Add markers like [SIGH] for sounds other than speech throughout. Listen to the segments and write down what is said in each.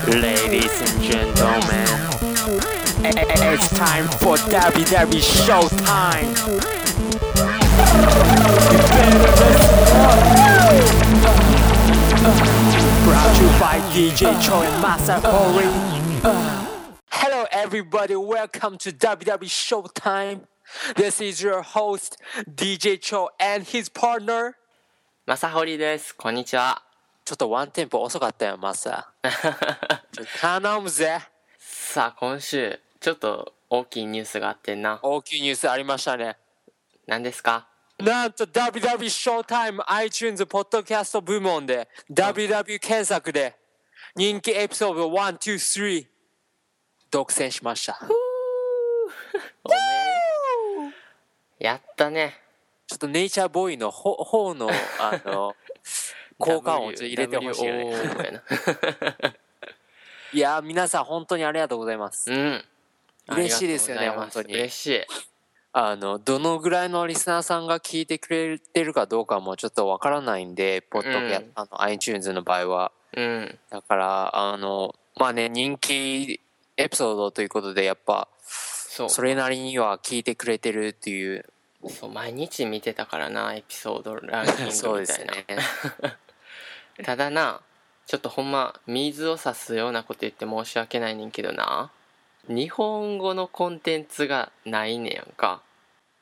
Ladies and gentlemen, it's time for WWE Showtime. Brought to you by DJ Cho and Masa Hori. Hello, everybody. Welcome to WWE Showtime. This is your host, DJ Cho, and his partner. まさほりです。こんにちは。 ちょっとワンテンポ遅かったよ、マサ。[LAUGHS] 頼むぜ。さあ、今週、ちょっと大きいニュースがあってんな。大きいニュースありましたね。何ですか？なんと WW ショータイム iTunes ポッドキャスト部門で WW 検索で人気エピソード1、2、3独占しました。やったね。ちょっとネイチャーボーイのほ方のあの効果音を入れてほしいよね。[LAUGHS] いやー皆さん本当にありがとうございます。うん。嬉しいですよね本当に嬉しい。あの、どのぐらいのリスナーさんが聞いてくれてるかどうかもちょっとわからないんで、ポッドキャ、うんあの iTunes の場合は。うん。だから、あの、まあね、人気エピソードということで、やっぱ、そう。それなりには聞いてくれてるっていう、そう、毎日見てたからな、エピソードランキングそうみたいな。ですね。[LAUGHS] ただな、ちょっとほんま、水を差すようなこと言って申し訳ないねんけどな。日本語のコンテンツがないねやんか。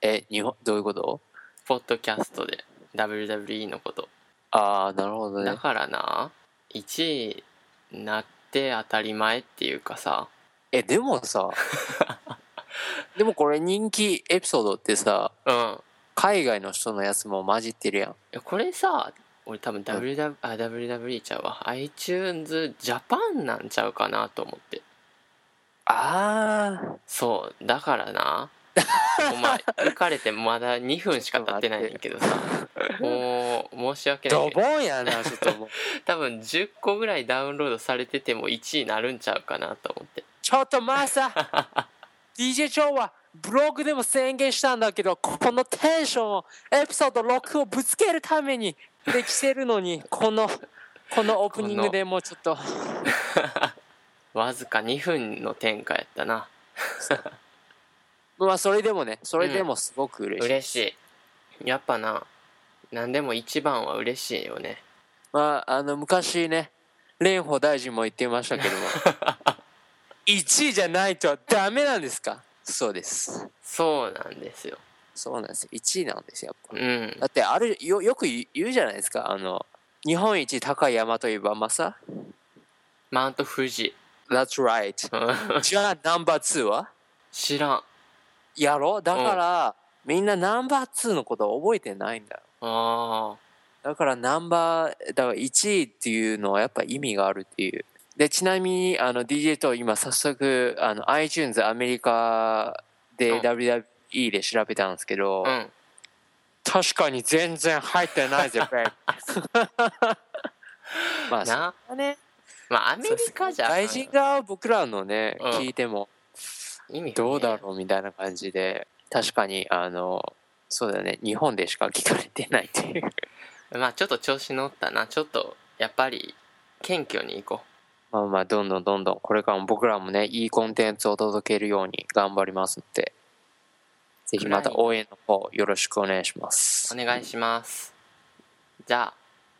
え、日本、どういうこと？ポッドキャストで WWE のこと。ああ、なるほどね。だからな1位なって当たり前っていうかさえ、でもさ、[LAUGHS] でもこれ人気エピソードってさ、うん海外の人のやつも混じってるやん。これさ俺多分 WW、あ WWE ちゃうわ。iTunes ジャパンなんちゃうかなと思って。ああ、そう。だからな。[LAUGHS] お前行かれてまだ2分しか経ってないねんけどさ。もう申し訳ないドけど。ボンやな、ちょっともう。[LAUGHS] 多分10個ぐらいダウンロードされてても1位なるんちゃうかなと思って。ちょっとマサ [LAUGHS] DJ 長はブログでも宣言したんだけどこのテンションをエピソード6をぶつけるためにできてるのにこのこのオープニングでもうちょっと。わずか2分の展開やったな。[LAUGHS] まあそれでもねそれでもすごく嬉しい、嬉しい。やっぱな何でも一番は嬉しいよね。まああの昔ね蓮舫大臣も言ってましたけども [LAUGHS] 1位じゃないとダメなんですか？そうです。そうなんですよそうなんです。1位なんですよやっぱ。うん。だってあるよよく言うじゃないですか。あの日本一高い山といえばマサ？マウント富士。That's right. う [LAUGHS] んじゃあナンバー2は？知らん。やろ？だから、みんなナンバー2のことを覚えてないんだよ。あだからナンバーだから1位っていうのはやっぱ意味があるっていう。でちなみにあの DJ と今早速あの iTunes アメリカでうん WWE で調べたんですけど、あうん。確かに全然入ってないぜ [LAUGHS] ベイ [LAUGHS] まあな。そね。まあアメリカじゃ外人が僕らのね、うん。聞いても意味どうだろうみたいな感じで確かにあのそうだね。日本でしか聞かれてないっていう。[LAUGHS] まあちょっと調子乗ったな。ちょっとやっぱり謙虚にいこまあまあどんどんどんどん。これからも僕らもねいいコンテンツを届けるように頑張りますのでぜひまた応援の方よろしくお願いします。うお願いします。じゃあ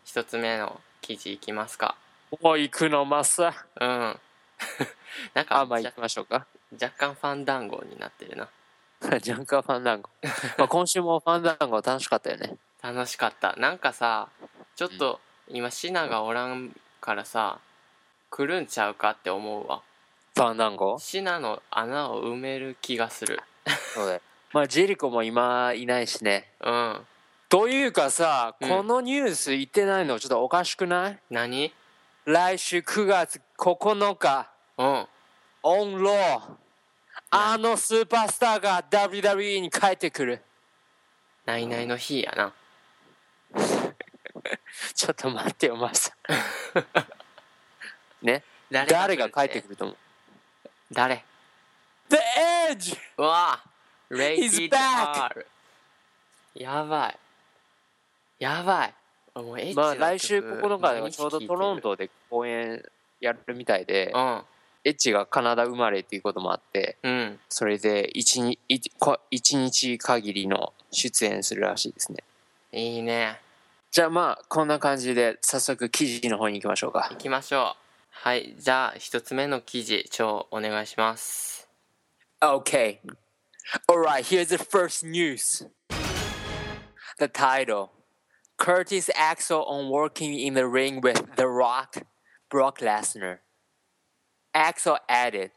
一つ目の記事いきますか。もう行くのマスうん。[LAUGHS] なんかあまあ行きましょうか。若干ファン談合になってるな。ジャンカーファンダンゴ。まあ今週もファンダンゴ楽しかったよね。楽しかった。なんかさちょっと今シナがおらんからさ来るんちゃうかって思うわ。ファンダンゴ？シナの穴を埋める気がする。そうだよまあジェリコも今いないしね。うんというかさ、うんこのニュース言ってないのちょっとおかしくない？何？来週9月9日。うん。オンロー。あのスーパースターが WWE に帰ってくる。ナイナイの日やな。[LAUGHS] ちょっと待ってよマス [LAUGHS] ね？誰誰が帰ってくると思う？誰？The Edge! うわ。レイ He's ティ back! R やばい。やばい。もうエッチまあ来週9日ではちょうどトロントで公演やるみたいでうん。エッチがカナダ生まれっていうこともあってうん。それで一日一日限りの出演するらしいですね。いいね。じゃあまあこんな感じで早速記事の方に行きましょうか。行きましょう。はい。じゃあ一つ目の記事超お願いします Okay. Alright, here's the first news. The title Curtis Axel on working in the ring with The Rock, Brock Lesnar. Axel added,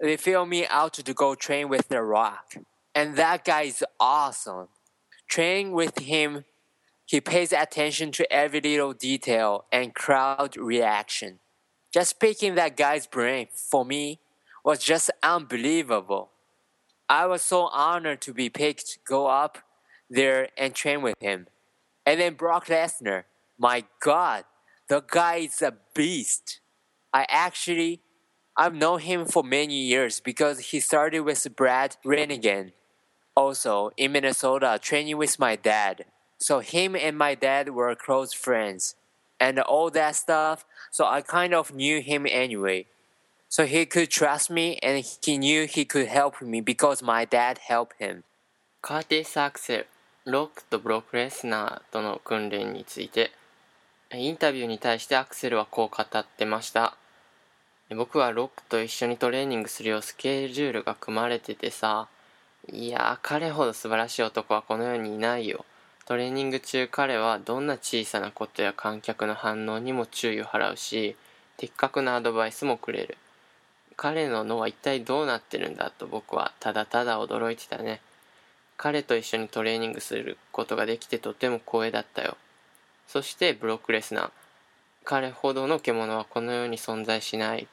They feel me out to go train with The Rock. And that guy is awesome. Training with him, he pays attention to every little detail and crowd reaction. Just picking that guy's brain for me was just unbelievable. I was so honored to be picked go up there and train with him. And then Brock Lesnar, my God, the guy is a beast. I actually, I've known him for many years because he started with Brad Renigan. Also, in Minnesota, training with my dad. So him and my dad were close friends. And all that stuff, so I kind of knew him anyway. So he could trust me and he knew he could help me because my dad helped him. カーティス・アクセルロックとブロック・レスナーとの訓練についてインタビューに対してアクセルはこう語ってました。僕はロックと一緒にトレーニングするようスケジュールが組まれててさいや彼ほど素晴らしい男はこの世にいないよ。トレーニング中彼はどんな小さなことや観客の反応にも注意を払うし的確なアドバイスもくれる。彼の脳は一体どうなってるんだと僕はただただ驚いてたね。彼と一緒にトレーニングすることができてとても光栄だったよ。そしてブロックレスナー。彼ほどの獣はこの世に存在しない。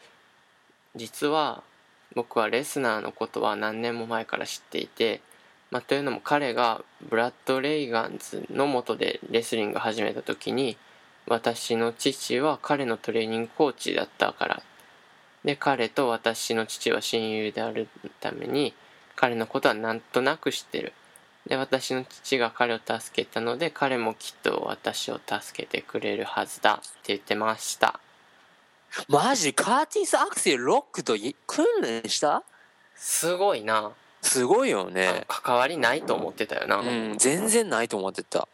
実は僕はレスナーのことは何年も前から知っていて、まあ、というのも彼がブラッド・レイガンズの下でレスリングを始めた時に私の父は彼のトレーニングコーチだったからで彼と私の父は親友であるために彼のことはなんとなく知ってる。で私の父が彼を助けたので彼もきっと私を助けてくれるはずだって言ってました。マジ？カーティス・アクセルロックとい訓練した？すごいな、すごいよね。関わりないと思ってたよな、うん、全然ないと思ってた。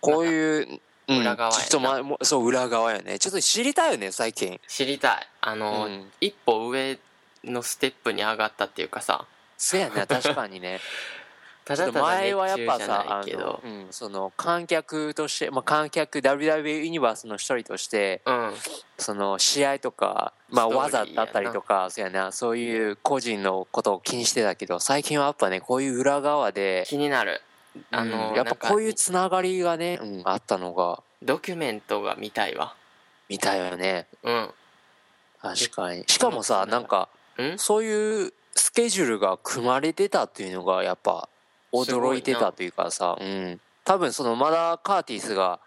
こういう、うん、裏側やな。ちょっと前もそう、裏側やね。ちょっと知りたいよね、最近。知りたい。あの、うん。一歩上のステップに上がったっていうかさ。そうやね、[LAUGHS] 確かにね。ただただ前はやっぱさ、うん、その観客として、まあ、観客 WWE ユニバースの一人として、うん。その試合とか、まあ、技だったりとかそうやなそういう個人のことを気にしてたけど最近はやっぱねこういう裏側で気になるあの、うんやっぱこういうつながりがね、うん、あったのが。ドキュメントが見たいわ見たよね。うん。確かに。しかもさうんなんかうん？そういうスケジュールが組まれてたっていうのがやっぱ驚いてたというかさうん。多分そのまだカーティスが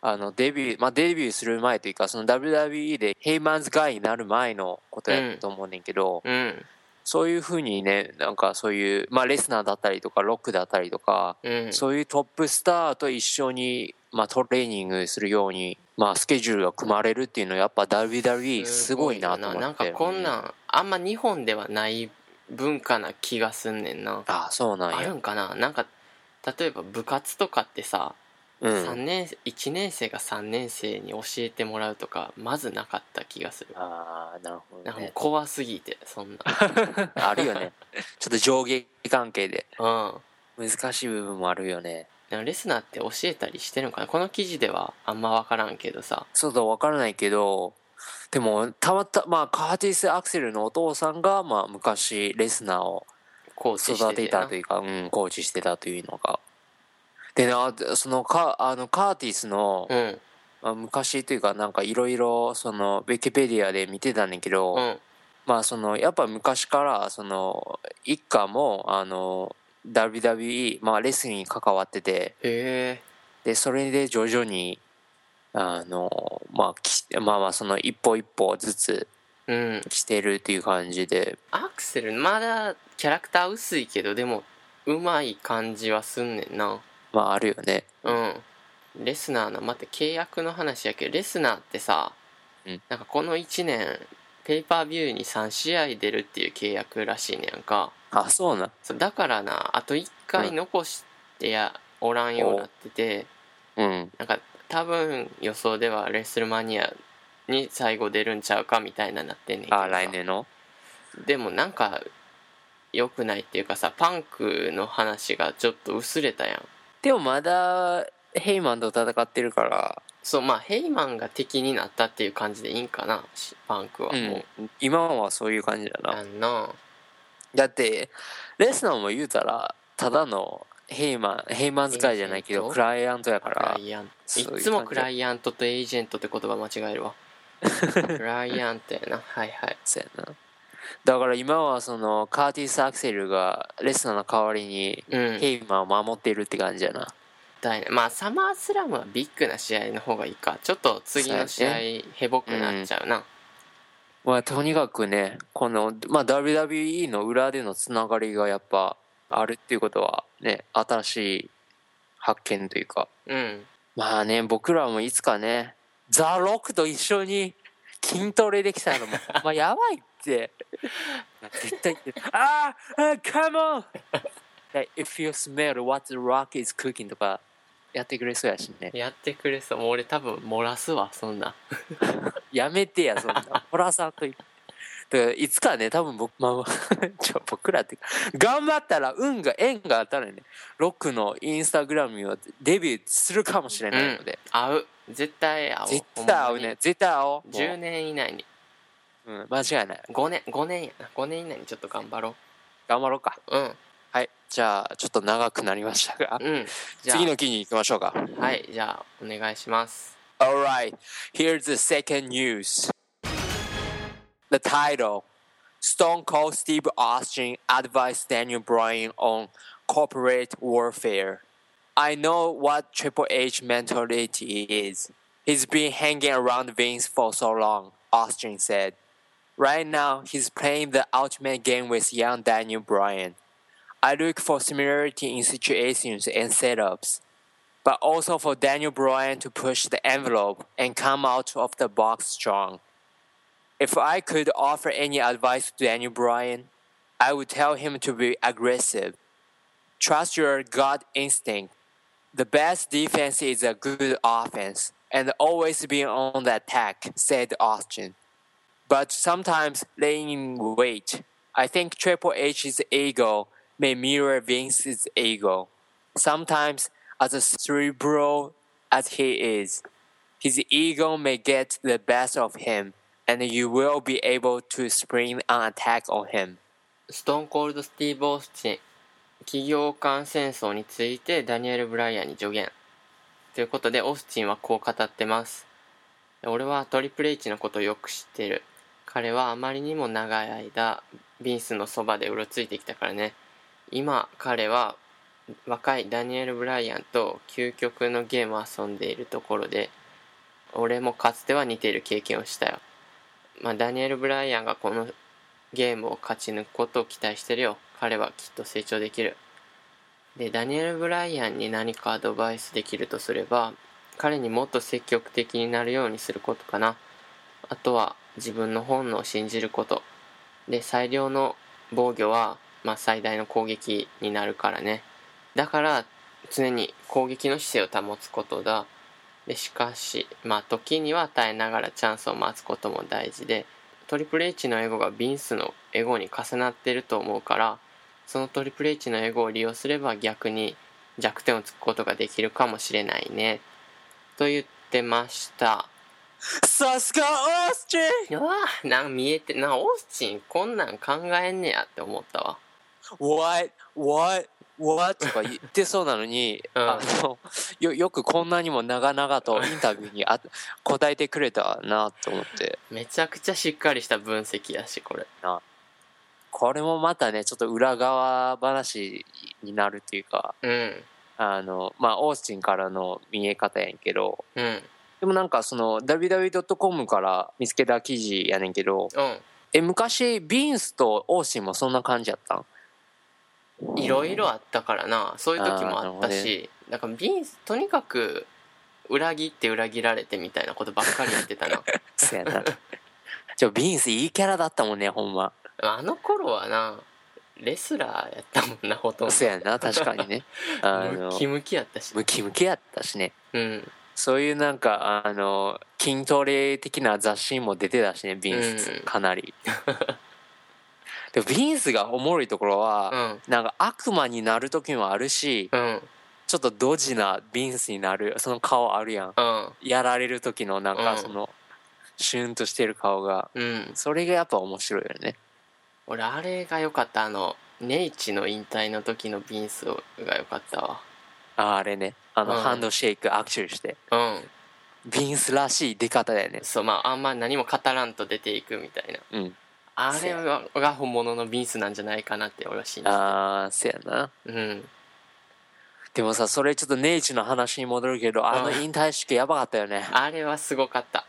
あのデビュー、まあ、デビューする前というかその WWE でヘイマンズガイになる前のことやったと思うねんけど、うんそういうふうにねなんかそういう、まあ、レスナーだったりとかロックだったりとか、うん。そういうトップスターと一緒に、まあ、トレーニングするように、まあ、スケジュールが組まれるっていうのはやっぱ WWE すごいなと思って。な。んかこんなんあんま日本ではない文化な気がすんねんな。ああそうなんや。あるんかな。なんか例えば部活とかってさ、う3ん年1年生が3年生に教えてもらうとかまずなかった気がする。ああなるほなんかもうどね怖すぎてそんな。[LAUGHS] あるよね。ちょっと上下関係で。うん。難しい部分もあるよね。でもレスナーって教えたりしてるのかな？この記事ではあんま分からんけどさ。そうだ分からないけど。でもたまたまあカーティス・アクセルのお父さんが、まあ、昔レスナーを育てたというか、うん、コーチしてたというのが。でな、そのカあのカーティスの、うん。まあ、昔というかなんかいろいろそのウィキペディアで見てたんだけど、うん。まあそのやっぱ昔からその一家もあの WWE、まあ、レスリングに関わっててでそれで徐々にあのまあきまあまあその一歩一歩ずつうん。してるっていう感じで。アクセルまだキャラクター薄いけどでもうまい感じはすんねんなまああるよね。うん。レスナーの待って契約の話やけどレスナーってさううん。なんかこの1年ペーパービューに3試合出るっていう契約らしいねやんか。あ、そうなん。そうだからなあと1回残してや、おらんようになっててうん。なんか多分予想ではレッスルマニアに最後出るんちゃうかみたいななってんねんけどさ。あ、来年の？でもなんか良くないっていうかさパンクの話がちょっと薄れたやんでもまだ、ヘイマンと戦ってるから、そうまあヘイマンが敵になったっていう感じでいいんかな。しパンクはうもう、ん。今はそういう感じだな。あんな。だって、レスナーも言うたら、ただのヘイマン、ヘイマン使いじゃないけど、クライアントやかクらラ、イアント。そういう感じ。いつもクライアントとエージェントって言葉間違えるわ。[LAUGHS] クライアントやな。はいはい。そうやな。だから今はその、カーティス・アクセルがレスナーの代わりに、うん。ヘイマンを守っているって感じやな。だいね。まあサマースラムはビッグな試合の方がいいか。ちょっと次の試合ヘボくなっちゃうな、まあ、とにかくね、この、まあ、WWE の裏でのつながりがやっぱあるっていうことはね、新しい発見というか。うん。まあね、僕らもいつかね、ザ・ロックと一緒に筋トレできたらもう、[LAUGHS] まあ、やばいって。絶対言って、ああ、come on! Like, if you smell what the rock is cooking とかやってくれそうやしね。やってくれそうもう俺多分漏らすわそんなやめてや、そんな。ホラーさんと言って。だからいつかね、多分僕、まあ、[LAUGHS] ちょ、僕らって頑張ったら運が、縁があったらね、ロックのインスタグラムにはデビューするかもしれないので、合う絶対合う絶対会うね、絶対会おう。もう10年以内にうん、間違いない。 5年5年やな5年以内にちょっと頑張ろ頑張ろうか。ううんはい。じゃあ、ちょっと長くなりましたが、うんじゃあ次の期に行きましょうか。はいじゃあお願いします Alright, here's the second news. The title Stone Cold Steve Austin advised Daniel Bryan on corporate warfare. I know what Triple H mentality is. He's been hanging around Vince for so long, Austin said. Right now, he's playing the ultimate game with young Daniel Bryan. I look for similarity in situations and setups but also for Daniel Bryan to push the envelope and come out of the box strong. If I could offer any advice to Daniel Bryan, I would tell him to be aggressive. Trust your gut instinct. The best defense is a good offense, and always be on the attack, said Austin But sometimes laying in wait. I think Triple H's ego may mirror Vince's ego. Sometimes, as a cerebral as he is, his ego may get the best of him, and you will be able to spring an attack on him. ストーンコールド・スティーブ・オースティン企業間戦争についてダニエル・ブライアンに助言ということでオースティンはこう語ってます俺はトリプル H のことをよく知ってる 彼はあまりにも長い間ビンスのそばでうろついてきたからね。今彼は若いダニエル・ブライアンと究極のゲームを遊んでいるところで俺もかつては似ている経験をしたよ。まあダニエル・ブライアンがこのゲームを勝ち抜くことを期待してるよ。彼はきっと成長できる。でダニエル・ブライアンに何かアドバイスできるとすれば彼にもっと積極的になるようにすることかな。あとは自分の本能を信じること。で最良の防御は、まあ、最大の攻撃になるからね。だから常に攻撃の姿勢を保つことだ。でしかしまあ時には耐えながらチャンスを待つことも大事でトリプル H のエゴがビンスのエゴに重なってると思うからそのトリプル H のエゴを利用すれば逆に弱点をつくことができるかもしれないね。と言ってました。さすがオースチン。うわなんか見えてなオースチンこんなん考えんねやって思ったわ。What? What? What? とか言ってそうなのに、うん。あのよよくこんなにも長々とインタビューにあ答えてくれたなと思って。めちゃくちゃしっかりした分析やしこれ。これもまたねちょっと裏側話になるっていうかうん。あのまあオースティンからの見え方やんけどうんでもなんかその www.com から見つけた記事やねんけどうん。え昔ビンスとオースティンもそんな感じやったん？いろいろあったからな。そういう時もあったあーなるしだからビンスとにかく裏切って裏切られてみたいなことばっかり言ってたな。[LAUGHS] そやな。じゃビンスいいキャラだったもんねほんま。あの頃はなレスラーやったもんなほとんど。そやな確かにね。[LAUGHS] ムキムキやったしムキムキやったしね。うんそういうなんかあの筋トレ的な雑誌にも出てたしねビンス、うん。かなり。[LAUGHS] でもビンスがおもろいところは、うん。なんか悪魔になる時もあるし、うん。ちょっとドジなビンスになるその顔あるやん。うん。やられる時のなんうん。かその、シュンとしてる顔が。うん。それがやっぱ面白いよね。俺あれが良かった。あのネイチの引退の時のビンスが良かったわああれね。あの、うん。ハンドシェイク握手して。うん。ビンスらしい出方だよね。そうまああんま何も語らんと出ていくみたいな。うん。あれがが本物のビンスなんじゃないかなって俺は信じてああせやな。うん。でもさそれちょっとネイチの話に戻るけどあの引退式やばかったよね。あれはすごかった。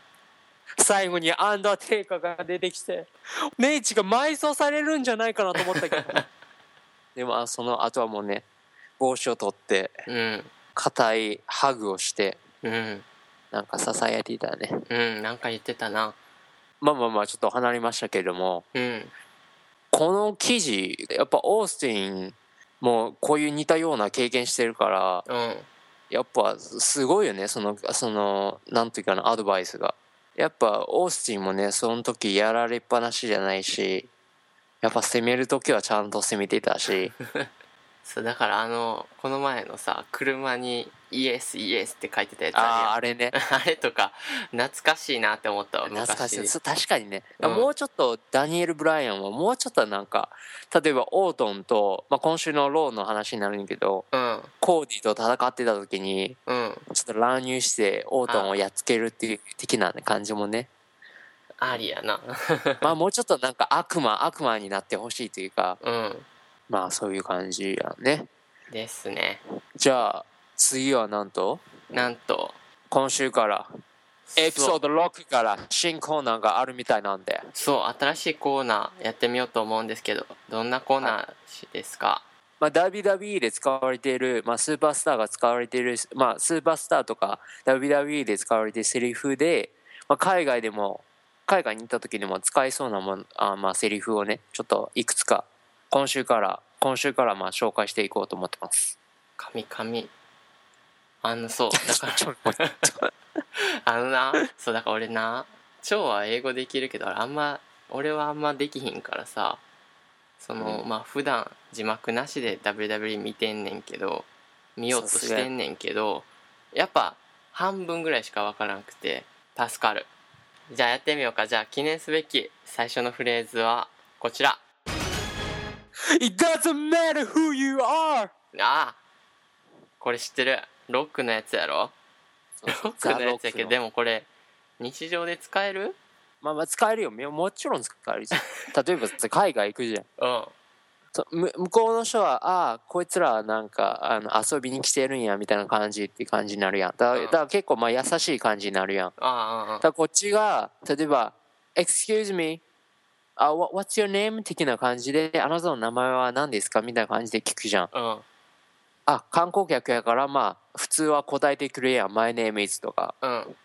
最後にアンダーテイカーが出てきてネイチが埋葬されるんじゃないかなと思ったけど。[LAUGHS] でもあその後はもうね帽子を取ってうん。硬いハグをしてうん。なんか支えていたね。うんなんか言ってたな。まあまあまあちょっと離れましたけれどもうん。この記事やっぱオースティンもこういう似たような経験してるからうん。やっぱすごいよねそのそのなんていうかなアドバイスが。やっぱオースティンもねその時やられっぱなしじゃないしやっぱ攻める時はちゃんと攻めてたし [LAUGHS] そうだからあのこの前のさ車に「イエスイエス」って書いてたやつああああれね。[LAUGHS] あれとか懐かしいなって思ったわ懐かしい。確かにね、うん。もうちょっとダニエル・ブライアンはもうちょっとなんか例えばオートンと、まあ、今週のローの話になるんだけどうん。コーディと戦ってた時にうん。ちょっと乱入してオートンをやっつけるっていう的な感じもね。ありやな。[LAUGHS] まあもうちょっとなんか悪魔悪魔になってほしいというか。うんまあそういう感じやね。ですね。じゃあ次はなんと？なんと。今週からエピソードド6から新コーナーがあるみたいなんで。そう新しいコーナーやってみようと思うんですけどどんなコーナーですか、まあ、WWE で使われている、まあ、スーパースターが使われている、まあ、スーパースターとか WWE で使われているセリフで、まあ、海外でも海外に行った時にも使えそうなもんあ、まあ、セリフをねちょっといくつか今週から今週からまあ紹介していこうと思ってます。神々。あのそう [LAUGHS] だから。[LAUGHS] あのなそうだから俺な超は英語できるけどあんま俺はあんまできひんからさその、うん。まあ普段字幕なしで WWE 見てんねんけど見ようとしてんねんけどやっぱ半分ぐらいしかわからんくて助かる。じゃあやってみようか。じゃあ記念すべき最初のフレーズはこちら It doesn't matter who you are! ああこれ知ってる。ロックのやつやろ？ロックのやつやけどでももこれ日常で使える？まあまあ使えるよ。ももちろん使えるじゃん。[LAUGHS] 例えばさ海外行くじゃん。うん。向こうの人はああこいつらはなんかあの遊びに来てるんやみたいな感じって感じになるやん。だうん。だから結構まあ優しい感じになるやん。だかああらこっちが例えば「Excuse me あ what- What's your name?」的な感じで「あなたの名前は何ですか?」みたいな感じで聞くじゃん。うん。うんあ観光客やからまあ普通は答えてくれやん「My name is」とか。うん。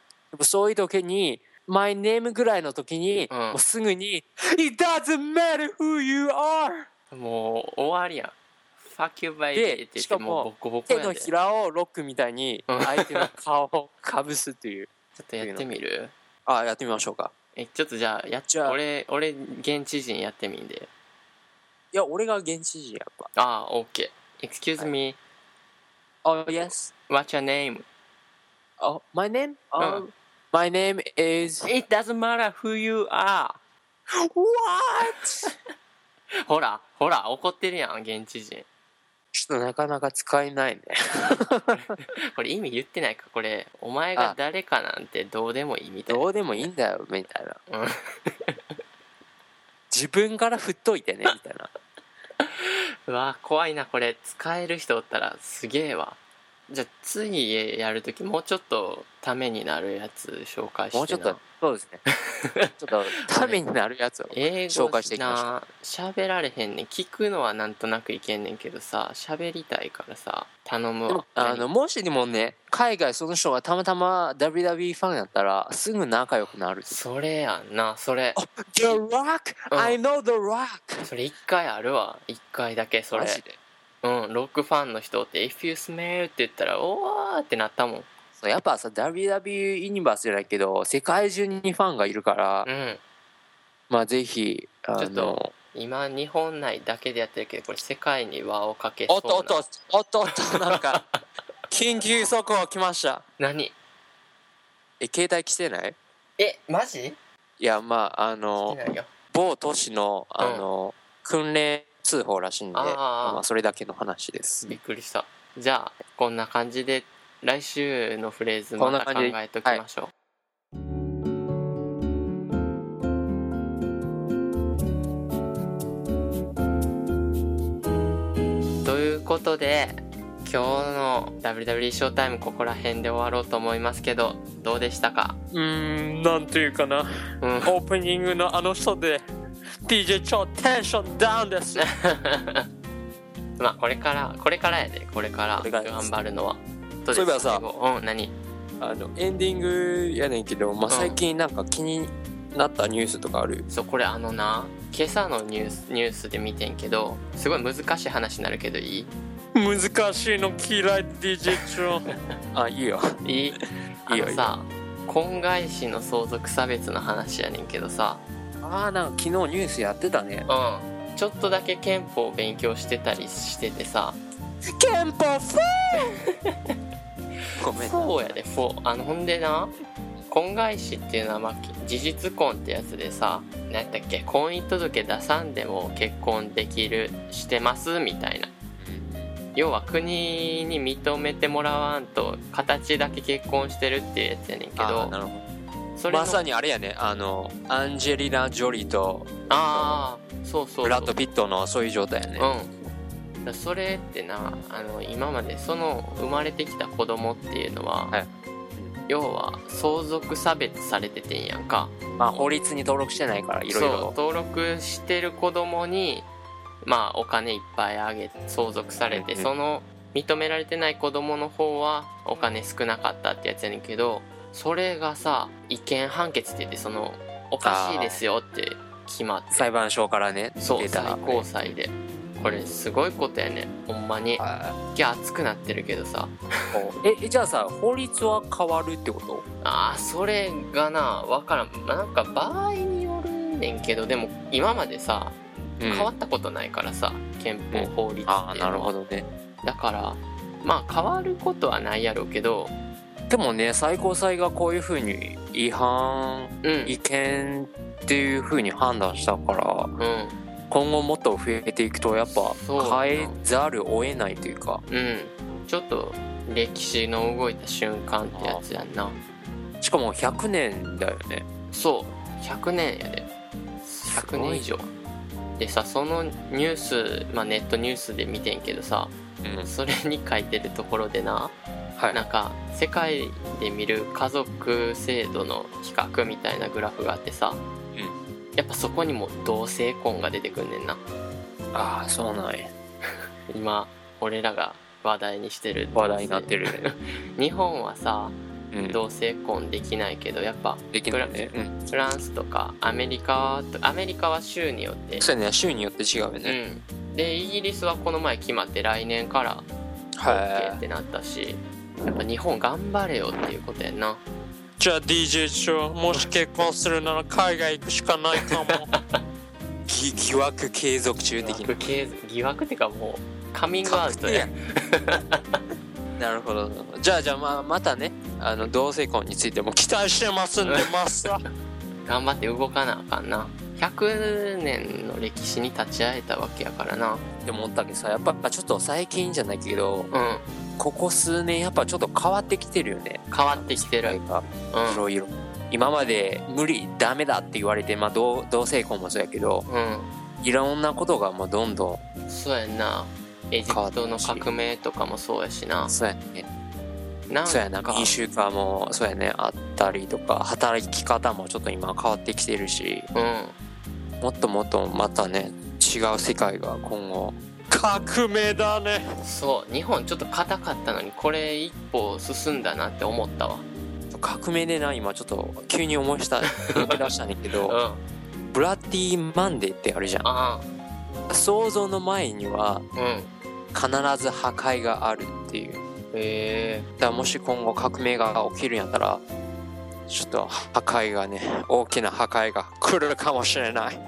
そういう時に「My name」ぐらいの時に、うん。もうすぐに「It doesn't matter who you are!」もう終わりやん「Fuck you baby」ってで言っしてかももうボコボコ手のひらをロックみたいにうん相手の顔をかぶすっていう。っとやってみる？あやってみましょうかえちょっとじゃあやっじゃあ俺俺現地人やってみんでいや俺が現地人やっぱああ OK Excuse me、Oh yes What's your name? Oh my name? う Oh ん My name is It doesn't matter who you are What? ほらほら怒ってるやん現地人ちょっとなかなか使えないね。[LAUGHS] これ意味言ってないか。これお前が誰かなんてどうでもいいみたいな。どうでもいいんだよみたいな。うん。[LAUGHS] 自分から振っといてねみたいな。[LAUGHS] うわ怖いなこれ。使える人おったらすげえわじゃあ次やるときもうちょっとためになるやつ紹介してな。もうちょっとそうですね。[LAUGHS] ちょっとためになるやつを紹介していきましょう。な喋られへんねん。聞くのはなんとなくいけんねんけどさ喋りたいからさ頼むわ。あのもしにもね海外その人がたまたま WWE ファンやったらすぐ仲良くなるそれやんな。それ。The Rock! うん。I know The Rock! それ一回あるわ。一回だけそれ。マジでうんロックファンの人って「If you smell」って言ったら「おー!」ってなったもん。そうやっぱさ WWE ユニバースじゃないけど世界中にファンがいるから、うん。まあぜひあちょっのと今日本内だけでやってるけどこれ世界に輪をかけそうな。おっとおっとおっとおっと [LAUGHS] なんか緊急速報来ました。何？え携帯来てない？えマジ？いやまああ好のきなんよ。某都市のあの、訓練通報らしいんであー。まあ、それだけの話です。びっくりした。じゃあこんな感じで来週のフレーズまた考えときましょう、ということで今日の WWE ショータイムここら辺で終わろうと思いますけどどうでしたか？うーんなんていうかな。うん。オープニングのあの人で DJ 超テンションダウンです。[LAUGHS] まあこれからこれからやで。これから頑張るのは。そういえばさうん何？あのエンディングやねんけど、まあ、ん。最近なんか気になったニュースとかある、そうこれあのな今朝のニュースニュースで見てんけどすごい難しい話になるけどいい？難しいの嫌い DJ 超。[LAUGHS] あいいよ。いい？いいよさ婚外子の相続差別の話やねんけどさああなんか昨日ニュースやってたね。うん。ちょっとだけ憲法を勉強してたりしててさ。憲法フ [LAUGHS] ごめんそうやでフォー。あのほんでな婚外子っていうのは、まあ、事実婚ってやつでさ何やっけ婚姻届出さんでも結婚できるしてますみたいな。要は国に認めてもらわんと形だけ結婚してるっていうやつやねんけど。なるほそれまさにあれやね。あのアンジェリーナ・ジョリーとああそうそうブラッド・ピットのそういう状態やね。うん。だそれってなあの今までその生まれてきた子供っていうのは、はい。要は相続差別されててんやんか。まあ法律に登録してないからいろいろ。登録してる子供にまあお金いっぱいあげ相続されて、うんうん。その認められてない子供の方はお金少なかったってやつやねんけどそれがさ違憲判決って言ってそのおかしいですよって決まって。裁判所からねそう最高裁で。これすごいことやねほんまに。い。や熱くなってるけどさ。ええじゃあさ法律は変わるってこと？あーそれがなわからん。なんか場合によるねんけどでも今までさ変わったことないからさ、憲法法律っていうのは、ああなるほどね。だからまあ変わることはないやろうけどでもね最高裁がこういうふうに違反うん。違憲っていうふうに判断したからうん。今後もっと増えていくとやっぱ変えざるを得ないというか。うん。ちょっと歴史の動いた瞬間ってやつやんな。しかも100年だよね。そう。100年やで。100年以上。でさそのニュース、まあ、ネットニュースで見てんけどさうん。それに書いてるところでなはい。なんか世界で見る家族制度の比較みたいなグラフがあってさ、やっぱそこにも同性婚が出てくんねんな。ああそうなんや。[LAUGHS] 今俺らが話題にしてる話題になってる [LAUGHS] 日本はさうん。同性婚できないけどやっぱできないね。うん。フランスとかアメリカとアメリカは州によってそうやね。州によって違うよね。うん。でイギリスはこの前決まって来年から OK ってなったしやっぱ日本頑張れよっていうことやんな。じゃあ DJ 長もし結婚するなら海外行くしかないかも。[LAUGHS] 疑疑惑継続中的な疑惑系疑惑ってかもうカミングアウトや。[LAUGHS] なるほどじゃあじゃあまあまたねあの同性婚についても期待してますんでますわ頑張って動かなあかんな。100年の歴史に立ち会えたわけやからな。でも思ったけどさやっぱちょっと最近じゃないけどうんここ数年やっぱちょっと変わってきてるよね。変わってきてる。いろいろ。今まで無理ダメだって言われて、まあ、同同性婚もそうやけどういろんなことがもうどんどんそうやんな。エジプトの革命とかもそうやしな。んそうやね。なんそうやな。民主化もそうやね。あったりとか働き方もちょっと今変わってきてるし。うん。もっともっとまたね違う世界が今後革命だね。そう日本ちょっと硬かったのにこれ一歩進んだなって思ったわ。革命でな今ちょっと急に思いした出したんだけうん。ブラッディマンデーってあるじゃん。あ想像の前にはうん。必ず破壊があるっていう。へえ。もし今後革命が起きるんやったらちょっと破壊がね大きな破壊が来るかもしれない。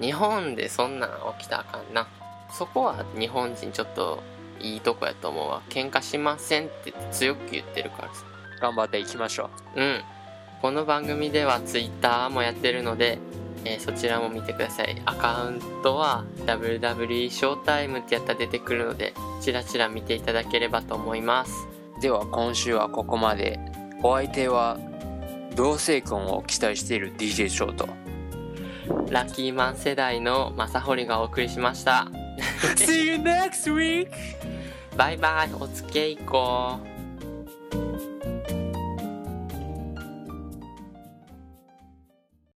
日本でそんなん起きたらあかんなそこは日本人ちょっといいとこやと思うわ。喧嘩しませんって強く言ってるからさ。頑張っていきましょう。うん。この番組では Twitter もやってるので、えーそちらも見てください。アカウントは WWE ショータイムってやったら出てくるのでチラチラ見ていただければと思います。では今週はここまで。お相手は同性婚を期待している DJ ショートラッキーマン世代の正堀がお送りしました See you next week! バイバイおつけいこう